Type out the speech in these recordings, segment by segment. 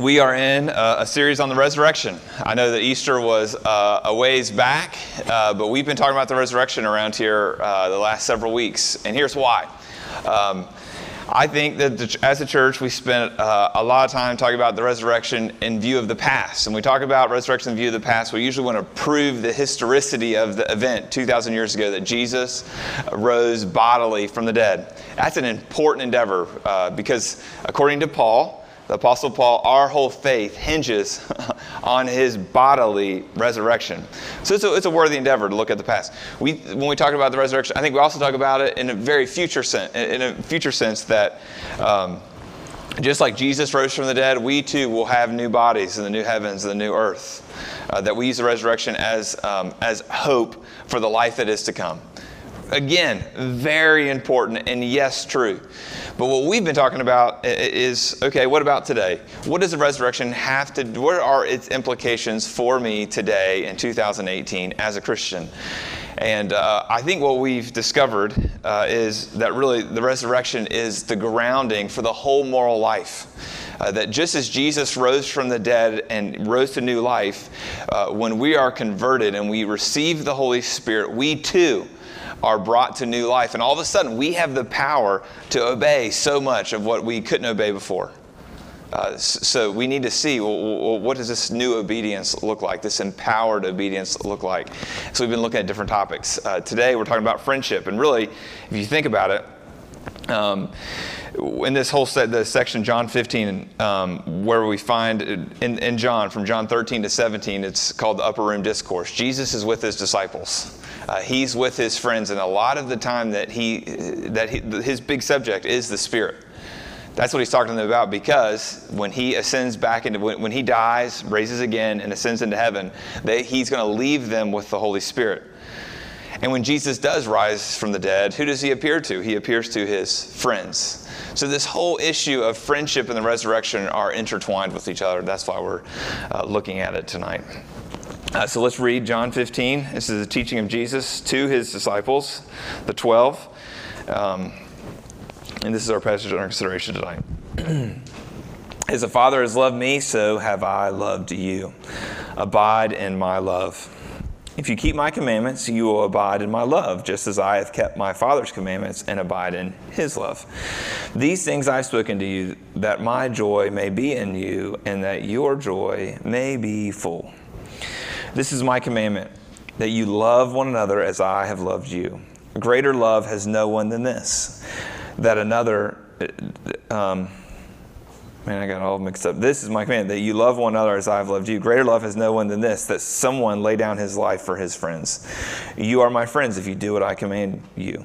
we are in a, a, series on the resurrection. I know that Easter was uh, a ways back, uh, but we've been talking about the resurrection around here uh, the last several weeks, and here's why. Um, I think that the, as a church, we spent uh, a lot of time talking about the resurrection in view of the past. And we talk about resurrection in view of the past, we usually want to prove the historicity of the event 2,000 years ago that Jesus rose bodily from the dead. That's an important endeavor uh, because, according to Paul, the Apostle Paul, our whole faith hinges on his bodily resurrection. So it's a, it's a, worthy endeavor to look at the past. We, when we talk about the resurrection, I think we also talk about it in a very future sense, in a future sense that um, just like Jesus rose from the dead, we too will have new bodies in the new heavens and the new earth. Uh, that we use the resurrection as, um, as hope for the life that is to come. Again, very important and yes, true. But what we've been talking about is okay, what about today? What does the resurrection have to what are its implications for me today in 2018 as a Christian? And uh, I think what we've discovered uh, is that really the resurrection is the grounding for the whole moral life. Uh, that just as Jesus rose from the dead and rose to new life, uh, when we are converted and we receive the Holy Spirit, we too are brought to new life. And all of a sudden, we have the power to obey so much of what we couldn't obey before. Uh, so we need to see well, what does this new obedience look like, this empowered obedience look like. So we've been looking at different topics. Uh, today we're talking about friendship, and really, if you think about it, um, in this whole set, the section John 15, um, where we find in, in John from John 13 to 17, it's called the Upper Room Discourse. Jesus is with his disciples. Uh, he's with his friends, and a lot of the time that he that he, his big subject is the Spirit. That's what he's talking to them about because when he ascends back into when, when he dies, raises again, and ascends into heaven, they, he's going to leave them with the Holy Spirit. And when Jesus does rise from the dead, who does he appear to? He appears to his friends. So, this whole issue of friendship and the resurrection are intertwined with each other. That's why we're uh, looking at it tonight. Uh, so let's read John 15. This is the teaching of Jesus to his disciples, the 12. Um, and this is our passage under consideration tonight. As the Father has loved me, so have I loved you. Abide in my love. If you keep my commandments, you will abide in my love, just as I have kept my Father's commandments and abide in his love. These things I have spoken to you, that my joy may be in you, and that your joy may be full. This is my commandment that you love one another as I have loved you. Greater love has no one than this, that another, um, man, I got all mixed up. This is my command that you love one another as I have loved you. Greater love has no one than this, that someone lay down his life for his friends. You are my friends if you do what I command you.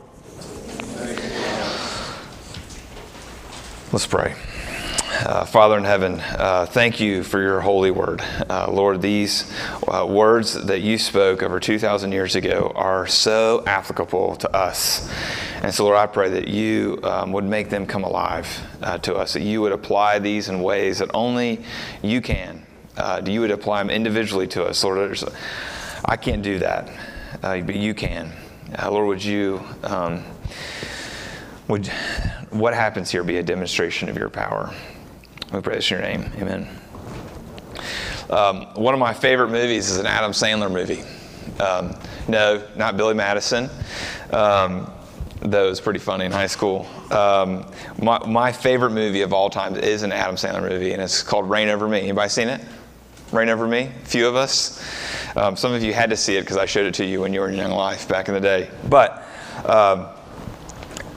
Let's pray. Uh, Father in heaven, uh, thank you for your holy word. Uh, Lord, these uh, words that you spoke over 2,000 years ago are so applicable to us. And so, Lord, I pray that you um, would make them come alive uh, to us, that you would apply these in ways that only you can. Uh, you would apply them individually to us. Lord, I can't do that, but you can. Lord, would you. Um, would what happens here be a demonstration of your power? We in your name. Amen. Um, one of my favorite movies is an Adam Sandler movie. Um, no, not Billy Madison, um, it was pretty funny in high school. Um, my, my, favorite movie of all time is an Adam Sandler movie, and it's called Reign Over Me. Anybody seen it? Reign Over Me? A few of us. Um, some of you had to see it because I showed it to you when you were in Young Life back in the day. But um,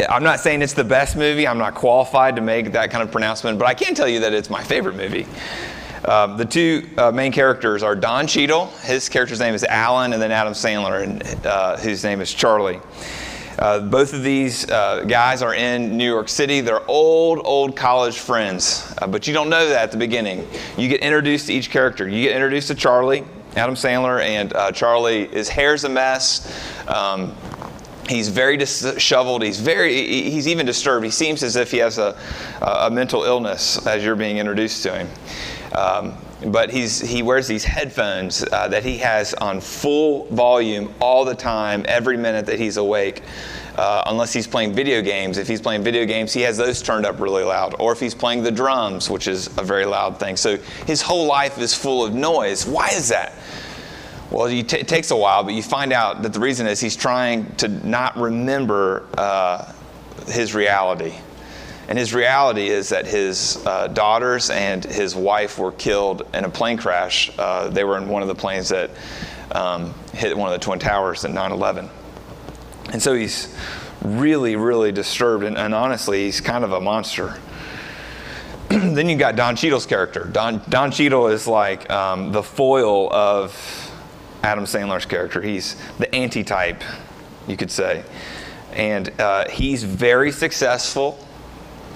I'm not saying it's the best movie. I'm not qualified to make that kind of pronouncement, but I can tell you that it's my favorite movie. Um, the two uh, main characters are Don Cheadle, his character's name is Alan, and then Adam Sandler, and, uh, whose name is Charlie. Uh, both of these uh, guys are in New York City. They're old, old college friends, uh, but you don't know that at the beginning. You get introduced to each character. You get introduced to Charlie, Adam Sandler, and uh, Charlie, his hair's a mess. Um, he's very disheveled. He's very. He's even disturbed. He seems as if he has a, a mental illness as you're being introduced to him. Um, but he's, he wears these headphones uh, that he has on full volume all the time, every minute that he's awake. Uh, unless he's playing video games. If he's playing video games, he has those turned up really loud. Or if he's playing the drums, which is a very loud thing. So his whole life is full of noise. Why is that? Well, t- it takes a while, but you find out that the reason is he's trying to not remember uh, his reality. And his reality is that his uh, daughters and his wife were killed in a plane crash. Uh, they were in one of the planes that um, hit one of the Twin Towers at 9 11. And so he's really, really disturbed. And, and honestly, he's kind of a monster. then you got Don Cheadle's character. Don, Don Cheadle is like um, the foil of Adam Sandler's character. He's the anti type, you could say. And uh, he's very successful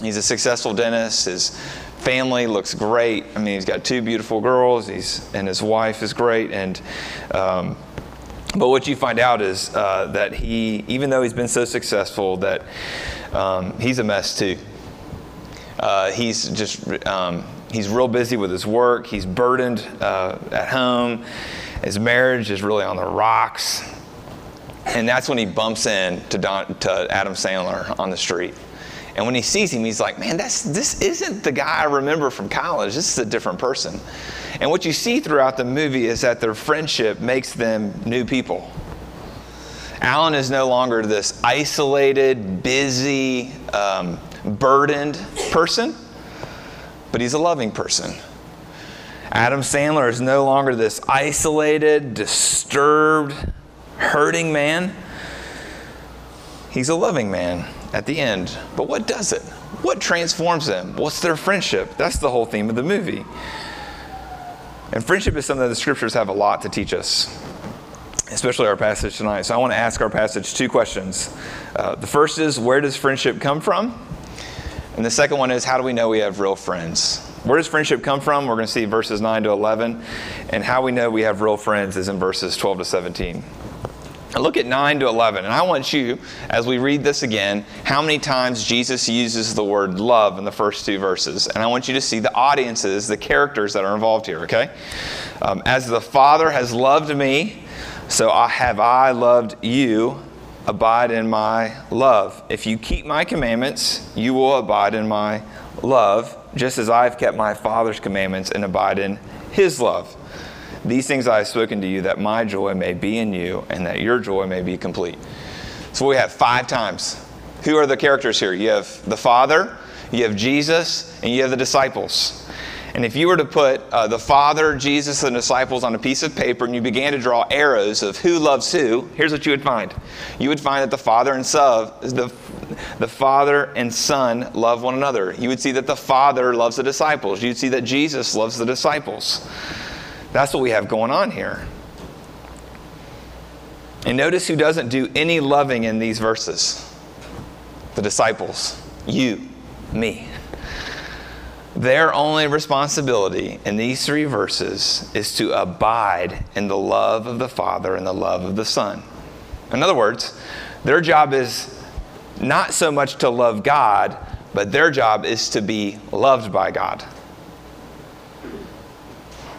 He's a successful dentist. His family looks great. I mean, he's got two beautiful girls. He's and his wife is great. And um, but what you find out is uh, that he, even though he's been so successful, that um, he's a mess too. Uh, he's just um, he's real busy with his work. He's burdened uh, at home. His marriage is really on the rocks. And that's when he bumps in to, Don, to Adam Sandler on the street. And when he sees him, he's like, man, that's, this isn't the guy I remember from college. This is a different person. And what you see throughout the movie is that their friendship makes them new people. Alan is no longer this isolated, busy, um, burdened person, but he's a loving person. Adam Sandler is no longer this isolated, disturbed, hurting man. He's a loving man at the end. But what does it? What transforms them? What's their friendship? That's the whole theme of the movie. And friendship is something that the scriptures have a lot to teach us, especially our passage tonight. So I want to ask our passage two questions. Uh, the first is, where does friendship come from? And the second one is, how do we know we have real friends? Where does friendship come from? We're going to see verses 9 to 11. And how we know we have real friends is in verses 12 to 17. Look at 9 to 11. And I want you, as we read this again, how many times Jesus uses the word love in the first two verses. And I want you to see the audiences, the characters that are involved here, okay? Um, as the Father has loved me, so have I loved you. Abide in my love. If you keep my commandments, you will abide in my love, just as I've kept my Father's commandments and abide in his love. These things I have spoken to you that my joy may be in you and that your joy may be complete. So we have five times. Who are the characters here? You have the Father, you have Jesus, and you have the disciples. And if you were to put uh, the Father, Jesus, and the disciples on a piece of paper and you began to draw arrows of who loves who, here's what you would find. You would find that the Father and Son, the, the Father and Son love one another. You would see that the Father loves the disciples. You'd see that Jesus loves the disciples. That's what we have going on here. And notice who doesn't do any loving in these verses the disciples, you, me. Their only responsibility in these three verses is to abide in the love of the Father and the love of the Son. In other words, their job is not so much to love God, but their job is to be loved by God.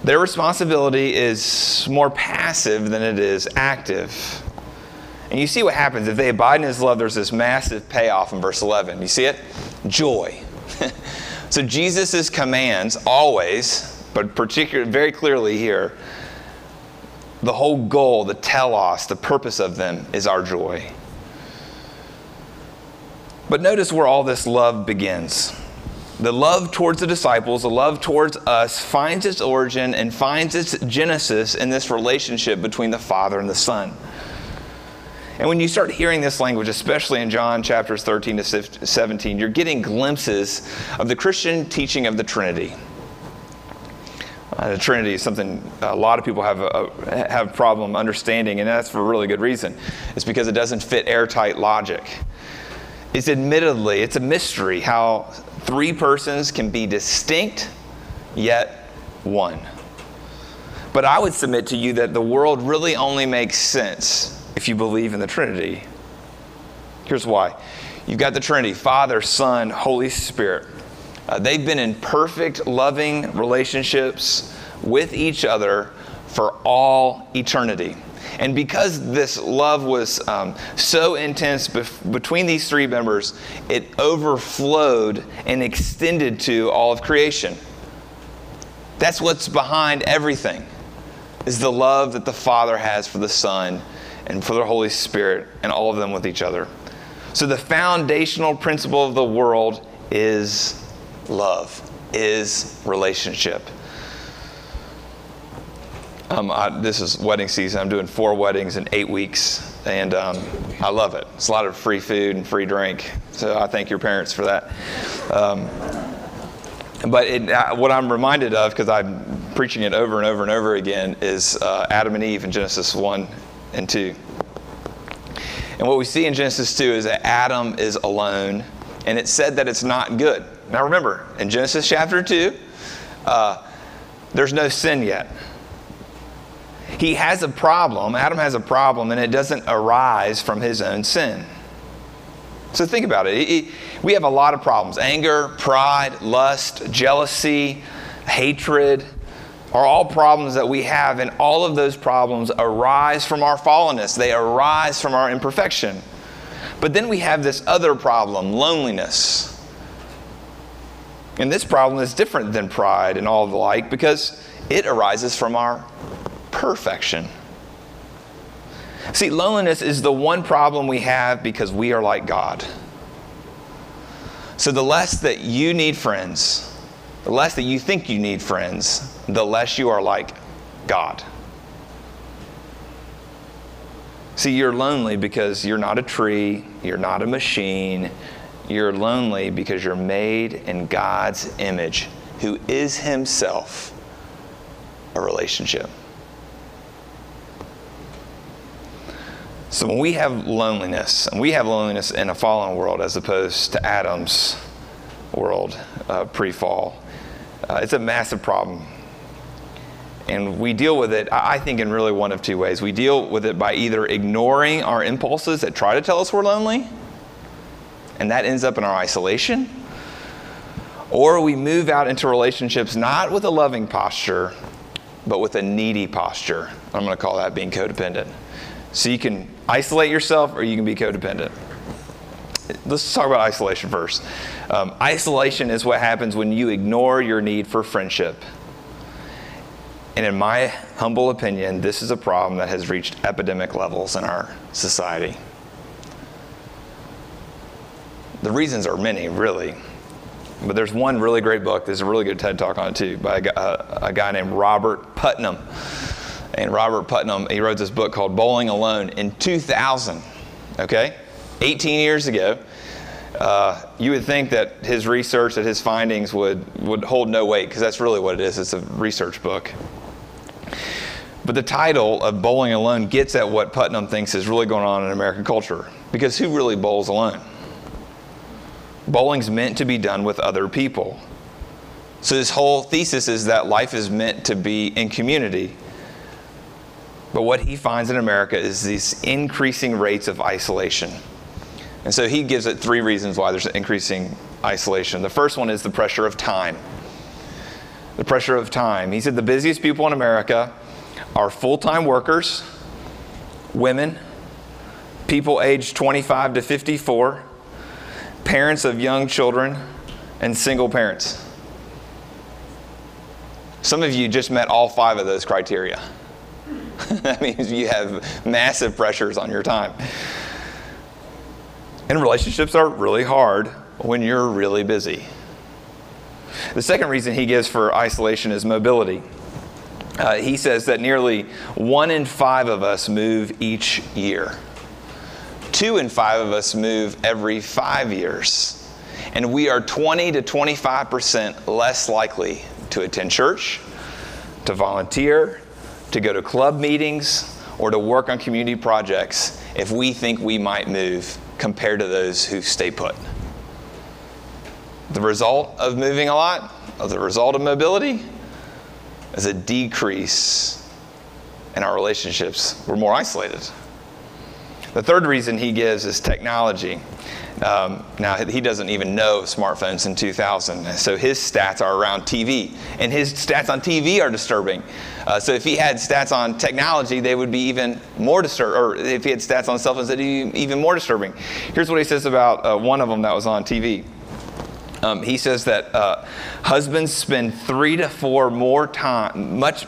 Their responsibility is more passive than it is active. And you see what happens. If they abide in his love, there's this massive payoff in verse 11. You see it? Joy. so Jesus' commands always, but particularly very clearly here, the whole goal, the telos, the purpose of them is our joy. But notice where all this love begins the love towards the disciples, the love towards us, finds its origin and finds its genesis in this relationship between the Father and the Son. And when you start hearing this language, especially in John chapters 13 to 17, you're getting glimpses of the Christian teaching of the Trinity. Uh, the Trinity is something a lot of people have a, have problem understanding, and that's for a really good reason. It's because it doesn't fit airtight logic. It's admittedly, it's a mystery how three persons can be distinct yet one. But I would submit to you that the world really only makes sense if you believe in the Trinity. Here's why. You've got the Trinity Father, Son, Holy Spirit. Uh, they've been in perfect, loving relationships with each other for all eternity. And because this love was um, so intense bef- between these three members, it overflowed and extended to all of creation. That's what's behind everything is the love that the Father has for the Son and for the Holy Spirit and all of them with each other. So the foundational principle of the world is love, is relationship. Um, I, this is wedding season. I'm doing four weddings in eight weeks, and um, I love it. It's a lot of free food and free drink. So I thank your parents for that. Um, but it, what I'm reminded of, because I'm preaching it over and over and over again, is uh, Adam and Eve in Genesis 1 and 2. And what we see in Genesis 2 is that Adam is alone, and it said that it's not good. Now remember, in Genesis chapter 2, uh, there's no sin yet. He has a problem, Adam has a problem, and it doesn't arise from his own sin. So think about it we have a lot of problems anger, pride, lust, jealousy, hatred are all problems that we have, and all of those problems arise from our fallenness. They arise from our imperfection. But then we have this other problem loneliness. And this problem is different than pride and all the like because it arises from our perfection. See, loneliness is the one problem we have because we are like God. So the less that you need friends, the less that you think you need friends, the less you are like God. See, you're lonely because you're not a tree, you're not a machine. You're lonely because you're made in God's image, who is Himself a relationship. So when we have loneliness, and we have loneliness in a fallen world as opposed to Adam's world uh, pre fall, uh, it's a massive problem. And we deal with it, I think, in really one of two ways. We deal with it by either ignoring our impulses that try to tell us we're lonely, and that ends up in our isolation, or we move out into relationships not with a loving posture, but with a needy posture. I'm going to call that being codependent. So you can isolate yourself or you can be codependent. Let's talk about isolation first. Um, isolation is what happens when you ignore your need for friendship. And in my humble opinion, this is a problem that has reached epidemic levels in our society. The reasons are many, really. But there's one really great book. There's a really good TED talk on it, too, by a, a guy named Robert Putnam. And Robert Putnam, he wrote this book called Bowling Alone in 2000, okay? 18 years ago. Uh, you would think that his research, that his findings would, would hold no weight, because that's really what it is. It's a research book. But the title of Bowling Alone gets at what Putnam thinks is really going on in American culture. Because who really bowls alone? Bowling's meant to be done with other people. So, this whole thesis is that life is meant to be in community. But what he finds in America is these increasing rates of isolation. And so he gives it three reasons why there's increasing isolation. The first one is the pressure of time. The pressure of time. He said the busiest people in America are full time workers, women, people aged 25 to 54, parents of young children, and single parents. Some of you just met all five of those criteria. that means you have massive pressures on your time. And relationships are really hard when you're really busy. The second reason he gives for isolation is mobility. Uh, he says that nearly one in five of us move each year. Two in five of us move every five years. And we are 20 to 25% less likely to attend church, to volunteer, to go to club meetings, or to work on community projects if we think we might move compared to those who stay put. The result of moving a lot, of the result of mobility, is a decrease in our relationships. We're more isolated. The third reason he gives is technology. Um, now, he doesn't even know smartphones in 2000, so his stats are around TV. And his stats on TV are disturbing. Uh, so if he had stats on technology, they would be even more disturbing. Or if he had stats on cell phones, they'd be even more disturbing. Here's what he says about uh, one of them that was on TV. Um, he says that uh, husbands spend three to four more time, much,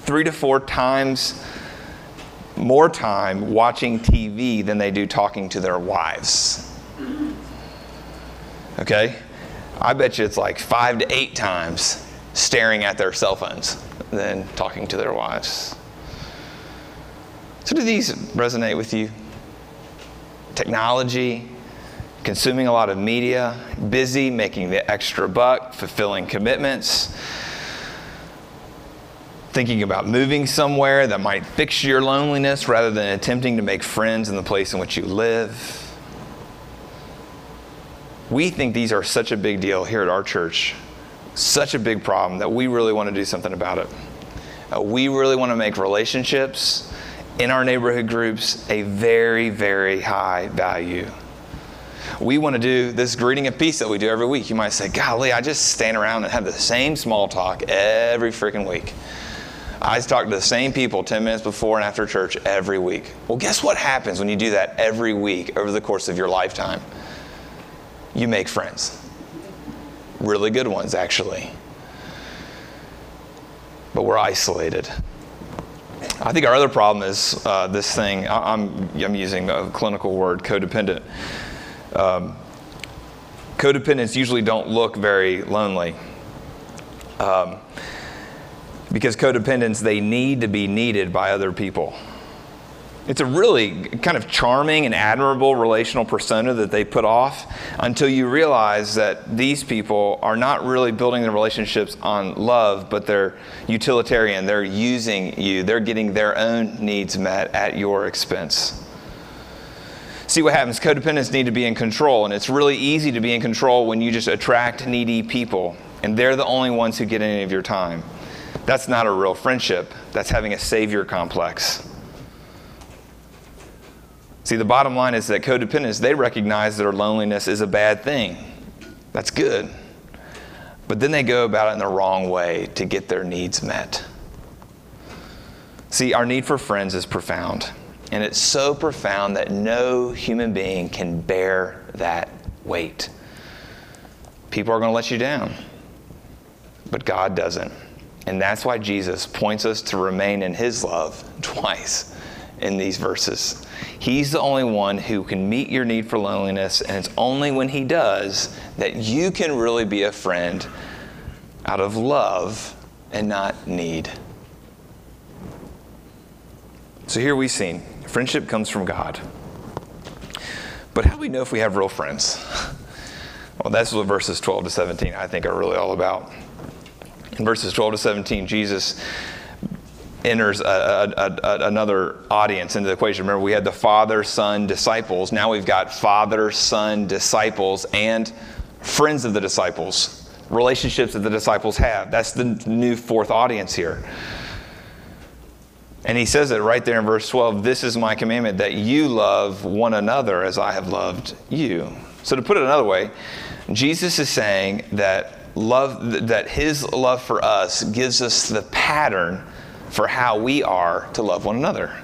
three to four times more time watching TV than they do talking to their wives. Okay? I bet you it's like five to eight times staring at their cell phones than talking to their wives. So, do these resonate with you? Technology, consuming a lot of media, busy making the extra buck, fulfilling commitments, thinking about moving somewhere that might fix your loneliness rather than attempting to make friends in the place in which you live. We think these are such a big deal here at our church, such a big problem that we really want to do something about it. Uh, we really want to make relationships in our neighborhood groups a very, very high value. We want to do this greeting of peace that we do every week. You might say, Golly, I just stand around and have the same small talk every freaking week. I talk to the same people 10 minutes before and after church every week. Well, guess what happens when you do that every week over the course of your lifetime? You make friends. Really good ones, actually. But we're isolated. I think our other problem is uh, this thing, I'm, I'm using a clinical word, codependent. Um, codependents usually don't look very lonely. Um, because codependents, they need to be needed by other people. It's a really kind of charming and admirable relational persona that they put off until you realize that these people are not really building their relationships on love, but they're utilitarian. They're using you, they're getting their own needs met at your expense. See what happens. Codependents need to be in control, and it's really easy to be in control when you just attract needy people, and they're the only ones who get any of your time. That's not a real friendship, that's having a savior complex. See, the bottom line is that codependents, they recognize that their loneliness is a bad thing. That's good. But then they go about it in the wrong way to get their needs met. See, our need for friends is profound. And it's so profound that no human being can bear that weight. People are going to let you down, but God doesn't. And that's why Jesus points us to remain in his love twice in these verses. He's the only one who can meet your need for loneliness, and it's only when He does that you can really be a friend out of love and not need. So here we've seen friendship comes from God. But how do we know if we have real friends? Well, that's what verses 12 to 17 I think are really all about. In verses 12 to 17, Jesus enters a, a, a, another audience into the equation. Remember, we had the father, son, disciples. Now we've got father, son, disciples, and friends of the disciples, relationships that the disciples have. That's the new fourth audience here. And he says it right there in verse 12 This is my commandment that you love one another as I have loved you. So, to put it another way, Jesus is saying that love that his love for us gives us the pattern for how we are to love one another.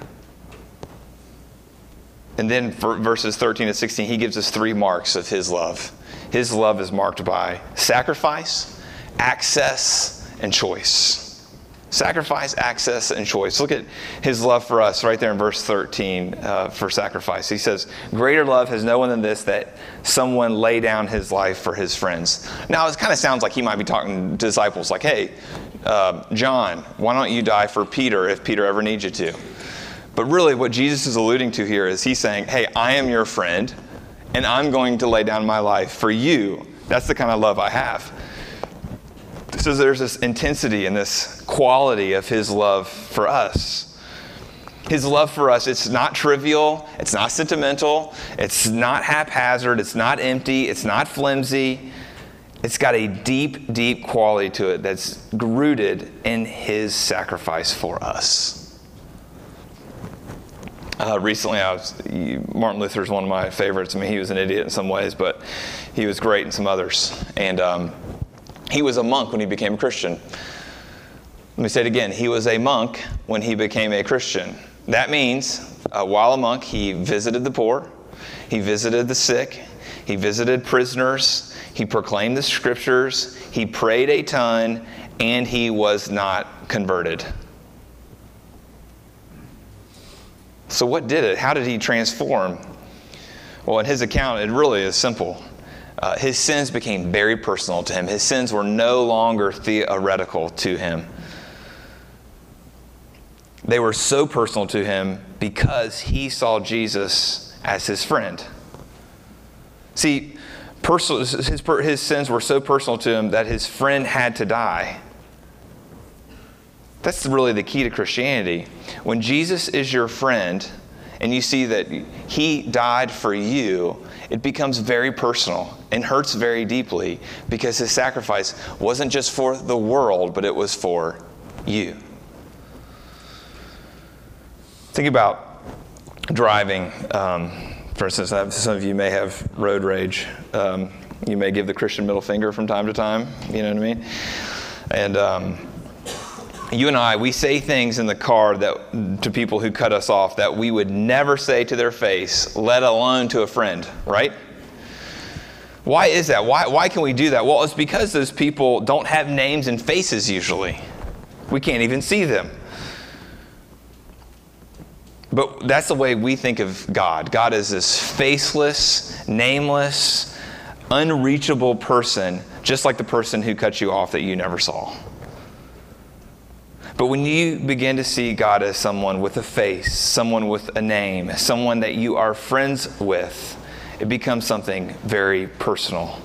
And then for verses 13 to 16, he gives us three marks of his love. His love is marked by sacrifice, access, and choice. Sacrifice, access, and choice. Look at his love for us right there in verse 13 uh, for sacrifice. He says, Greater love has no one than this that someone lay down his life for his friends. Now, it kind of sounds like he might be talking to disciples, like, hey, uh, John, why don't you die for Peter if Peter ever needs you to? But really, what Jesus is alluding to here is he's saying, Hey, I am your friend, and I'm going to lay down my life for you. That's the kind of love I have. So there's this intensity and this quality of his love for us. His love for us, it's not trivial, it's not sentimental, it's not haphazard, it's not empty, it's not flimsy. It's got a deep, deep quality to it that's rooted in his sacrifice for us. Uh, recently, I was Martin Luther is one of my favorites. I mean, he was an idiot in some ways, but he was great in some others. And um, he was a monk when he became a Christian. Let me say it again. He was a monk when he became a Christian. That means, uh, while a monk, he visited the poor, he visited the sick, he visited prisoners, he proclaimed the scriptures, he prayed a ton, and he was not converted. So, what did it? How did he transform? Well, in his account, it really is simple. Uh, his sins became very personal to him. His sins were no longer theoretical to him. They were so personal to him because he saw Jesus as his friend. See, personal, his, his sins were so personal to him that his friend had to die. That's really the key to Christianity. When Jesus is your friend and you see that he died for you, it becomes very personal and hurts very deeply because his sacrifice wasn't just for the world, but it was for you. Think about driving. Um, for instance, some of you may have road rage. Um, you may give the Christian middle finger from time to time. You know what I mean? And um, you and I, we say things in the car that to people who cut us off that we would never say to their face, let alone to a friend, right? Why is that? Why, why can we do that? Well, it's because those people don't have names and faces usually. We can't even see them. But that's the way we think of God. God is this faceless, nameless, unreachable person, just like the person who cut you off that you never saw. But when you begin to see God as someone with a face, someone with a name, someone that you are friends with, it becomes something very personal.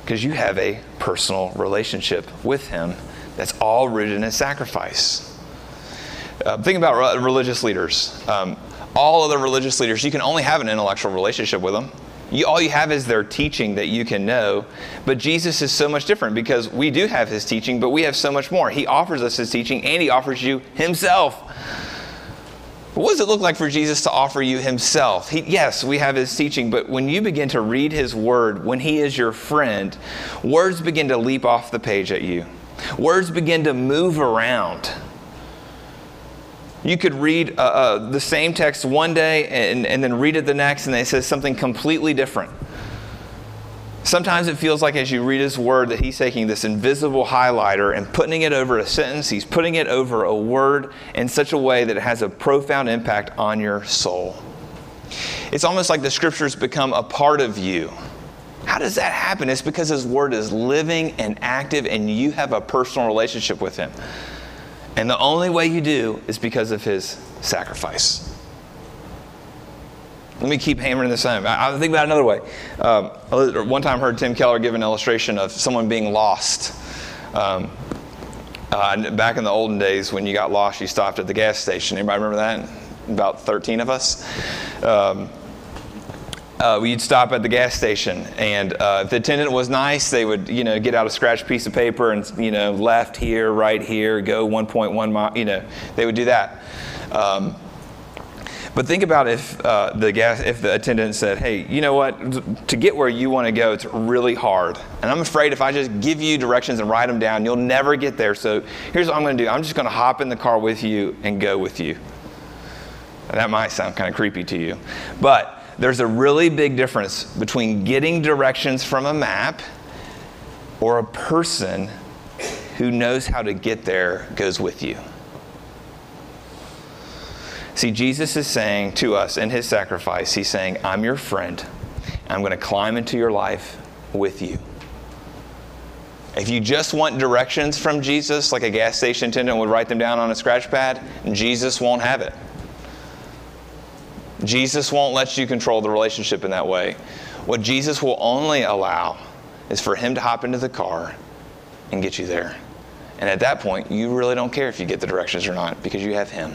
Because you have a personal relationship with Him that's all rooted in sacrifice. Uh, think about religious leaders. Um, all other religious leaders, you can only have an intellectual relationship with them. You, all you have is their teaching that you can know. But Jesus is so much different because we do have his teaching, but we have so much more. He offers us his teaching and he offers you himself. What does it look like for Jesus to offer you himself? He, yes, we have his teaching, but when you begin to read his word, when he is your friend, words begin to leap off the page at you. Words begin to move around. You could read uh, uh, the same text one day and, and then read it the next, and it says something completely different. Sometimes it feels like as you read his word that he's taking this invisible highlighter and putting it over a sentence, he's putting it over a word in such a way that it has a profound impact on your soul. It's almost like the scriptures become a part of you. How does that happen? It's because his word is living and active and you have a personal relationship with him. And the only way you do is because of his sacrifice. Let me keep hammering this home. I, I think about another way. Um, one time heard Tim Keller give an illustration of someone being lost. Um, uh, back in the olden days, when you got lost, you stopped at the gas station. Anybody remember that? About 13 of us. Um, uh, we'd stop at the gas station, and uh, if the attendant was nice, they would, you know, get out a scratch piece of paper and, you know, left here, right here, go 1.1 mile, you know, they would do that. Um, but think about if uh, the gas, if the attendant said, "Hey, you know what? To get where you want to go, it's really hard, and I'm afraid if I just give you directions and write them down, you'll never get there. So here's what I'm going to do: I'm just going to hop in the car with you and go with you." That might sound kind of creepy to you, but there's a really big difference between getting directions from a map or a person who knows how to get there goes with you. See, Jesus is saying to us in his sacrifice, he's saying, I'm your friend. I'm going to climb into your life with you. If you just want directions from Jesus, like a gas station attendant would write them down on a scratch pad, Jesus won't have it. Jesus won't let you control the relationship in that way. What Jesus will only allow is for him to hop into the car and get you there. And at that point, you really don't care if you get the directions or not because you have Him.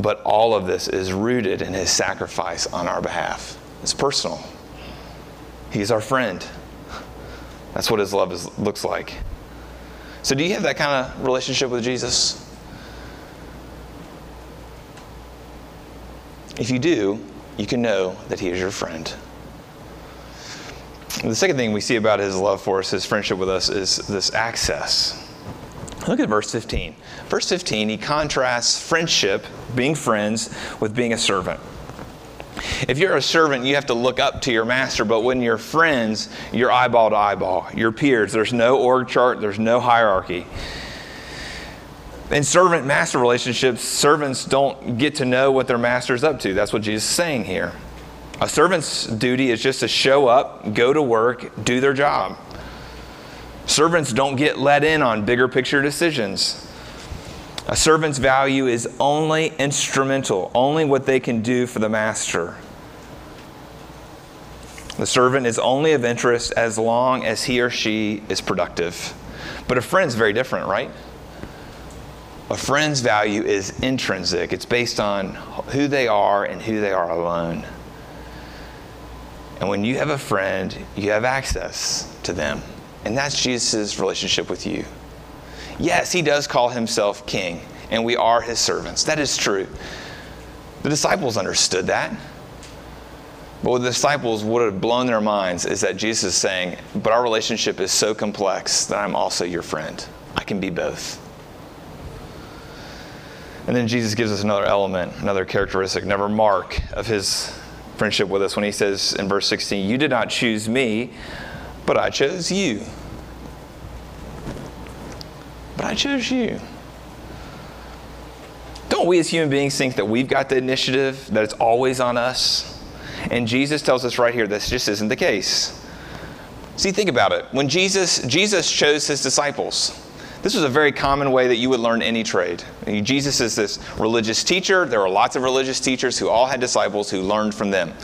But all of this is rooted in His sacrifice on our behalf. It's personal. He's our friend. That's what His love is, looks like. So, do you have that kind of relationship with Jesus? If you do, you can know that He is your friend. The second thing we see about His love for us, His friendship with us, is this access. Look at verse 15. Verse 15, he contrasts friendship, being friends, with being a servant. If you're a servant, you have to look up to your master, but when you're friends, you're eyeball to eyeball. You're peers. There's no org chart, there's no hierarchy. In servant master relationships, servants don't get to know what their master's up to. That's what Jesus is saying here. A servant's duty is just to show up, go to work, do their job. Servants don't get let in on bigger picture decisions. A servant's value is only instrumental, only what they can do for the master. The servant is only of interest as long as he or she is productive. But a friend's very different, right? A friend's value is intrinsic, it's based on who they are and who they are alone. And when you have a friend, you have access to them. And that's Jesus' relationship with you. Yes, he does call himself king, and we are his servants. That is true. The disciples understood that. But what the disciples would have blown their minds is that Jesus is saying, But our relationship is so complex that I'm also your friend. I can be both. And then Jesus gives us another element, another characteristic, another mark of his friendship with us when he says in verse 16, You did not choose me, but I chose you. But I chose you. Don't we as human beings think that we've got the initiative, that it's always on us? And Jesus tells us right here this just isn't the case. See, think about it. When Jesus, Jesus chose his disciples, this was a very common way that you would learn any trade. Jesus is this religious teacher. There were lots of religious teachers who all had disciples who learned from them.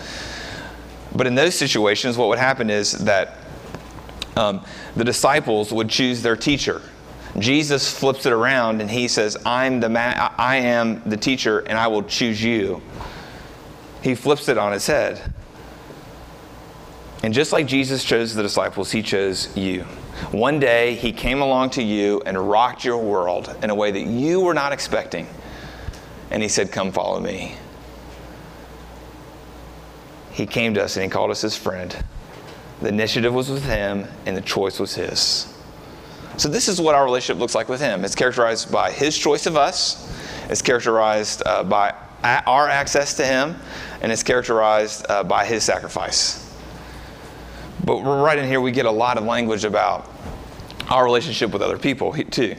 But in those situations, what would happen is that um, the disciples would choose their teacher. Jesus flips it around and he says, I'm the ma- I am the teacher and I will choose you. He flips it on its head. And just like Jesus chose the disciples, he chose you. One day, he came along to you and rocked your world in a way that you were not expecting. And he said, Come follow me. He came to us and he called us his friend. The initiative was with him, and the choice was his. So, this is what our relationship looks like with him. It's characterized by his choice of us, it's characterized uh, by our access to him, and it's characterized uh, by his sacrifice. But right in here, we get a lot of language about our relationship with other people, too.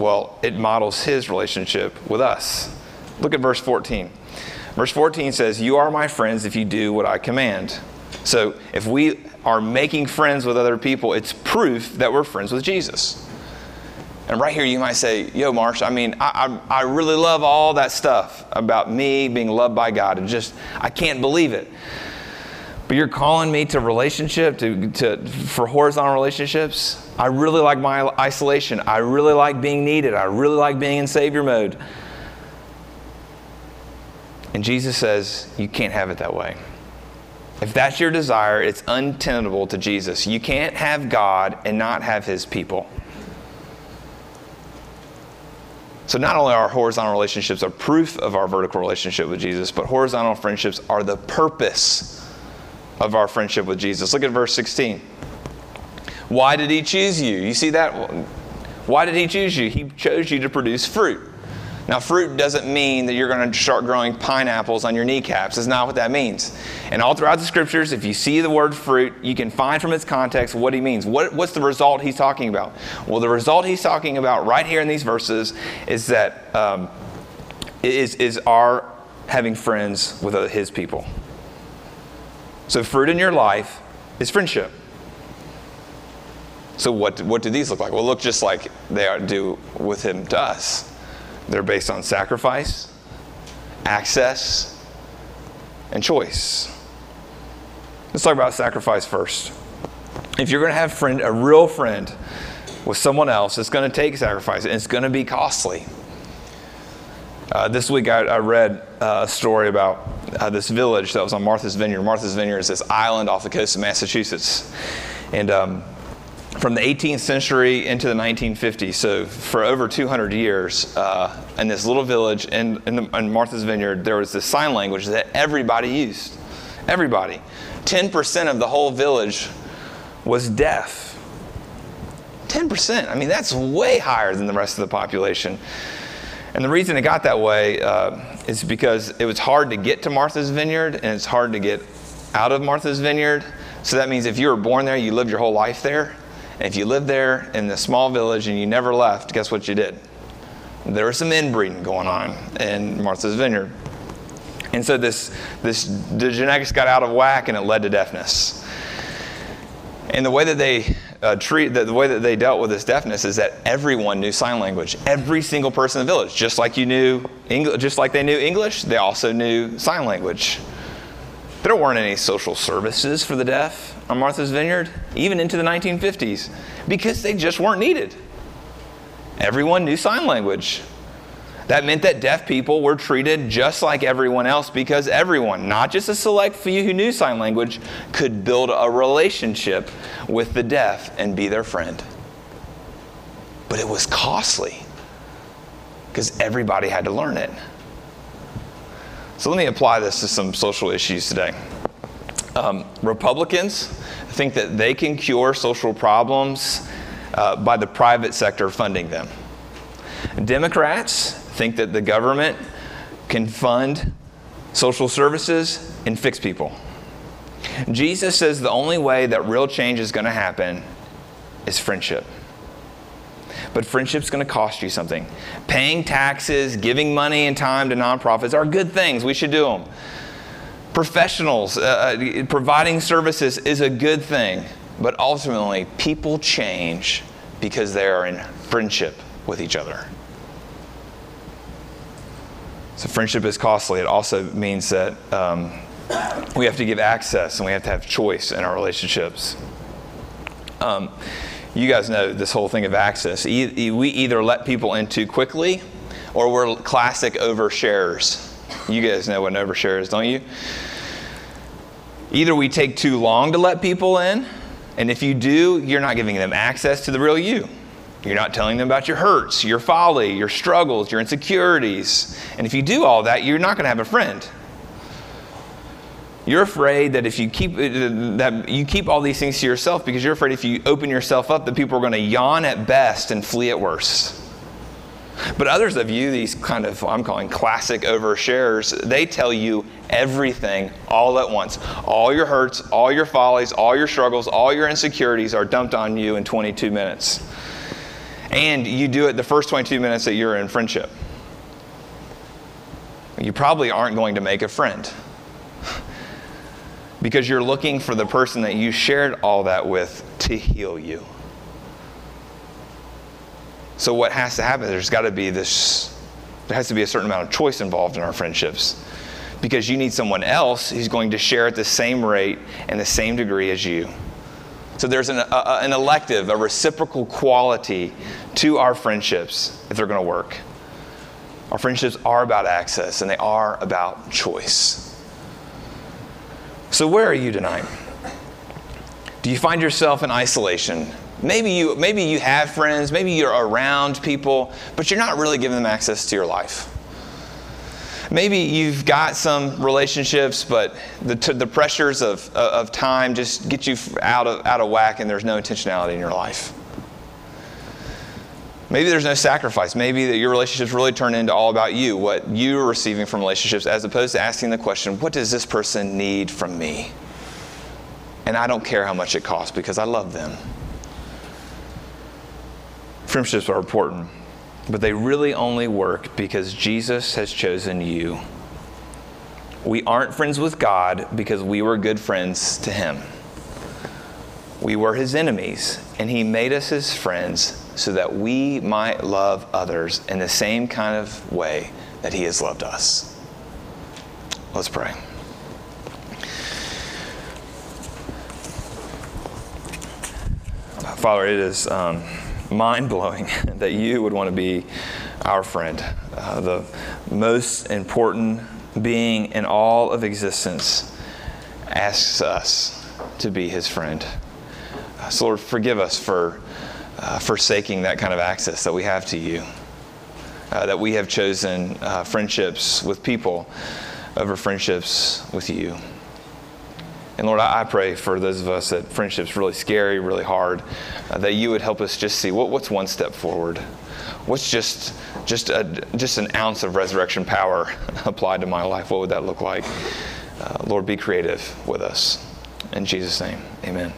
Well, it models his relationship with us. Look at verse 14. Verse 14 says, You are my friends if you do what I command. So if we are making friends with other people, it's proof that we're friends with Jesus. And right here, you might say, Yo, Marsh, I mean, I, I, I, really love all that stuff about me being loved by God. And just, I can't believe it. But you're calling me to relationship, to, to, for horizontal relationships. I really like my isolation. I really like being needed. I really like being in Savior mode. And Jesus says, You can't have it that way. If that's your desire, it's untenable to Jesus. You can't have God and not have His people. So, not only are horizontal relationships a proof of our vertical relationship with Jesus, but horizontal friendships are the purpose of our friendship with Jesus. Look at verse 16. Why did He choose you? You see that? Why did He choose you? He chose you to produce fruit. Now, fruit doesn't mean that you're going to start growing pineapples on your kneecaps. That's not what that means. And all throughout the scriptures, if you see the word fruit, you can find from its context what he means. What, what's the result he's talking about? Well, the result he's talking about right here in these verses is that um, is, is our having friends with his people. So, fruit in your life is friendship. So, what, what do these look like? Well, look just like they are, do with him to us. They're based on sacrifice, access, and choice. Let's talk about sacrifice first. If you're going to have friend, a real friend, with someone else, it's going to take sacrifice and it's going to be costly. Uh, this week I, I read uh, a story about uh, this village that was on Martha's Vineyard. Martha's Vineyard is this island off the coast of Massachusetts. And um, from the 18th century into the 1950s, so for over 200 years, uh, in this little village in, in, the, in Martha's Vineyard, there was this sign language that everybody used. Everybody. 10% of the whole village was deaf. 10%. I mean, that's way higher than the rest of the population. And the reason it got that way uh, is because it was hard to get to Martha's Vineyard and it's hard to get out of Martha's Vineyard. So that means if you were born there, you lived your whole life there. And if you lived there in the small village and you never left, guess what you did? There was some inbreeding going on in Martha's Vineyard. And so this, this the genetics got out of whack and it led to deafness. And the way that they uh, treat the, the, way that they dealt with this deafness is that everyone knew sign language. Every single person in the village, just like you knew English, just like they knew English, they also knew sign language. There weren't any social services for the deaf on Martha's Vineyard, even into the 1950s, because they just weren't needed. Everyone knew sign language. That meant that deaf people were treated just like everyone else because everyone, not just a select few who knew sign language, could build a relationship with the deaf and be their friend. But it was costly because everybody had to learn it. So let me apply this to some social issues today. Um, Republicans think that they can cure social problems uh, by the private sector funding them. Democrats think that the government can fund social services and fix people. Jesus says the only way that real change is going to happen is friendship. But friendship's going to cost you something. Paying taxes, giving money and time to nonprofits are good things. We should do them. Professionals, uh, uh providing services is a good thing. But ultimately, people change because they are in friendship with each other. So friendship is costly. It also means that um, we have to give access and we have to have choice in our relationships. Um, you guys know this whole thing of access. E- we either let people in too quickly or we're classic oversharers. You guys know what an overshare is, don't you? Either we take too long to let people in, and if you do, you're not giving them access to the real you. You're not telling them about your hurts, your folly, your struggles, your insecurities. And if you do all that, you're not going to have a friend. You're afraid that if you keep uh, that you keep all these things to yourself because you're afraid if you open yourself up that people are going to yawn at best and flee at worst. But others of you, these kind of I'm calling classic overshares, they tell you everything all at once. All your hurts, all your follies, all your struggles, all your insecurities are dumped on you in 22 minutes and you do it the first 22 minutes that you're in friendship. You probably aren't going to make a friend because you're looking for the person that you shared all that with to heal you. So, what has to happen? There's got to be this, there has to be a certain amount of choice involved in our friendships because you need someone else who's going to share at the same rate and the same degree as you. So there's an, a, an elective, a reciprocal quality to our friendships if they're going to work. Our friendships are about access and they are about choice. So, where are you tonight? Do you find yourself in isolation? Maybe you, maybe you have friends, maybe you're around people, but you're not really giving them access to your life. Maybe you've got some relationships, but the, the pressures of, uh, of time just get you out of, out of whack and there's no intentionality in your life. Maybe there's no sacrifice. Maybe that your relationships really turn into all about you, what you're receiving from relationships, as opposed to asking the question, what does this person need from me? And I don't care how much it costs because I love them. Friendships are important. But they really only work because Jesus has chosen you. We aren't friends with God because we were good friends to Him. We were His enemies, and He made us His friends so that we might love others in the same kind of way that He has loved us. Let's pray. Father, it is. Um, mind blowing that you would want to be our friend, uh, the most important being in all of existence asks us to be his friend. Uh, so, Lord, forgive us for uh, forsaking that kind of access that we have to you, uh, that we have chosen uh, friendships with people over friendships with you. And Lord, I, pray for those of us that friendship's really scary, really hard, uh, that you would help us just see what, what's one step forward. What's just just a, just an ounce of resurrection power applied to my life? What would that look like? Uh, Lord, be creative with us. In Jesus' name, amen.